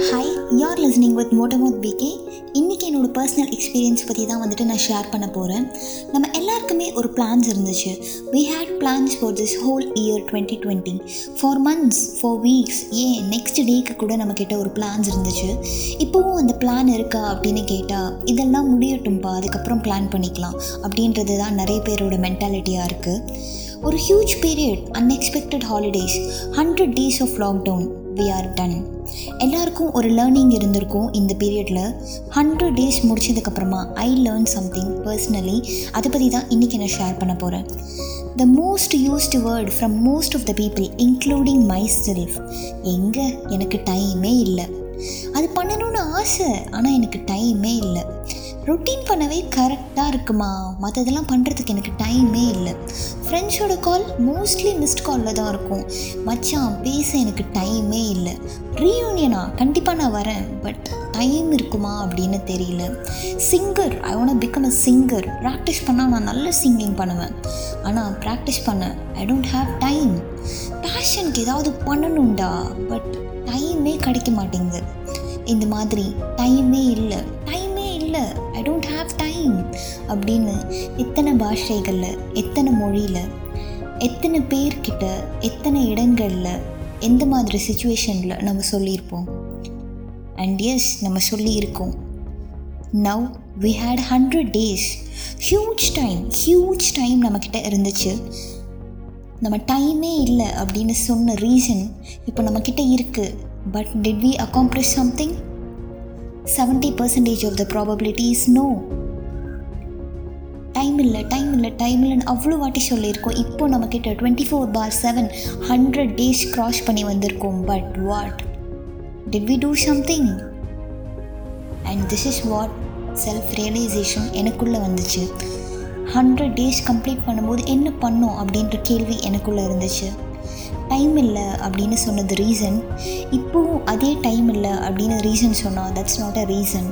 Hi யார் listening with மோட்டமோத் PK இன்றைக்கி என்னோட பர்சனல் எக்ஸ்பீரியன்ஸ் பற்றி தான் வந்துட்டு நான் ஷேர் பண்ண போகிறேன் நம்ம எல்லாருக்குமே ஒரு பிளான்ஸ் இருந்துச்சு. We had plans for this whole year twenty twenty for months for weeks ஏன் நெக்ஸ்ட் டேக்கு கூட நம்மக்கிட்ட ஒரு பிளான்ஸ் இருந்துச்சு. இப்போவும் அந்த பிளான் இருக்கா அப்படின்னு கேட்டால் இதெல்லாம் முடியட்டும்பா அதுக்கப்புறம் பிளான் பண்ணிக்கலாம் அப்படின்றது தான் நிறைய பேரோட மென்டாலிட்டியாக இருக்குது ஒரு huge period unexpected holidays hundred days of lockdown we are done எல்லாருக்கும் ஒரு லேர்னிங் இருந்திருக்கும் இந்த பீரியடில் ஹண்ட்ரட் டேஸ் முடிச்சதுக்கப்புறமா ஐ லேர்ன் சம்திங் பர்சனலி அதை பற்றி தான் இன்றைக்கி நான் ஷேர் பண்ண போகிறேன் the most used word from most of the people including myself எங்கே? எனக்கு டைமே இல்லை. அது பண்ணணும்னு ஆசை ஆனால் எனக்கு டைமே இல்லை. ரொட்டீன் பண்ணவே கரெக்டாக இருக்குமா? மற்றதெல்லாம் பண்ணுறதுக்கு எனக்கு டைமே இல்லை. ஃப்ரெண்ட்ஸோட கால் மோஸ்ட்லி மிஸ்ட் காலில் தான் இருக்கும். மச்சான் பேச எனக்கு டைமே இல்லை. ரீயூனியனா கண்டிப்பாக நான் வரேன். பட் டைம் இருக்குமா அப்படின்னு தெரியல. Singer I want become a singer practice பண்ணால் நான் நல்ல சிங்கிங் பண்ணுவேன். ஆனால் ப்ராக்டிஸ் பண்ண ஐ டோன்ட் ஹாவ் டைம் பேஷனுக்கு ஏதாவது பண்ணணும்டா. பட் டைமே கிடைக்க மாட்டேங்குது. இந்த மாதிரி டைமே இல்லை. டைம் இல்லை ஐ டோன்ட் ஹாவ் டைம் அப்படின்னு எத்தனை பாஷைகளில் எத்தனை மொழியில் எத்தனை பேர்கிட்ட எத்தனை இடங்களில் எந்த மாதிரி சுச்சுவேஷனில் நம்ம சொல்லியிருப்போம்? அண்ட் எஸ் நம்ம சொல்லியிருக்கோம். Now we had hundred days huge time huge time நம்மக்கிட்ட இருந்துச்சு. நம்ம டைமே இல்லை அப்படின்னு சொன்ன ரீசன் இப்போ நம்மக்கிட்ட இருக்குது but did we accomplish something seventy percentage of the probability no time இல்லை டைம் இல்லை டைம் இல்லைன்னு அவ்வளோ வாட்டி சொல்லியிருக்கோம். இப்போ நம்மக்கிட்ட twenty four for seven hundred days cross பண்ணி வந்திருக்கோம். But what did we do something and this is what self realization எனக்குள்ளே வந்துச்சு. ஹண்ட்ரட் டேஸ் கம்ப்ளீட் பண்ணும்போது என்ன பண்ணோம் அப்படின்ற கேள்வி எனக்குள்ளே இருந்துச்சு. டைம் இல்லை அப்படின்னு சொன்னது ரீசன் இப்போவும் அதே டைம் இல்லை அப்படின்னு ரீசன் சொன்னால் that's not a reason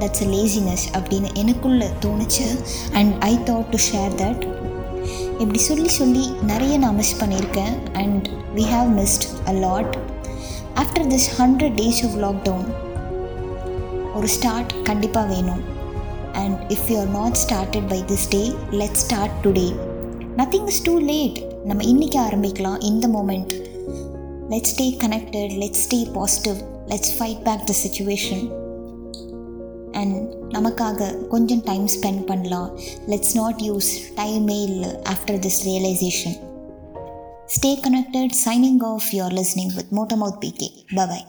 that's a laziness அப்படின்னு எனக்குள்ளே தோணுச்சு. And I thought to share that இப்படி சொல்லி சொல்லி நிறைய நான் மிஸ் பண்ணியிருக்கேன். And we have missed a lot after this hundred days of lockdown ஒரு ஸ்டார்ட் கண்டிப்பாக வேணும். And if you are not started by this day let start today nothing is too late நம்ம இன்றைக்கி ஆரம்பிக்கலாம் இந்த moment let's stay connected let's stay positive let's fight back the situation and நமக்காக கொஞ்சம் time spend பண்ணலாம். Let's not use டைமே இல்லை after this realization stay connected signing off your listening with motormouth BK bye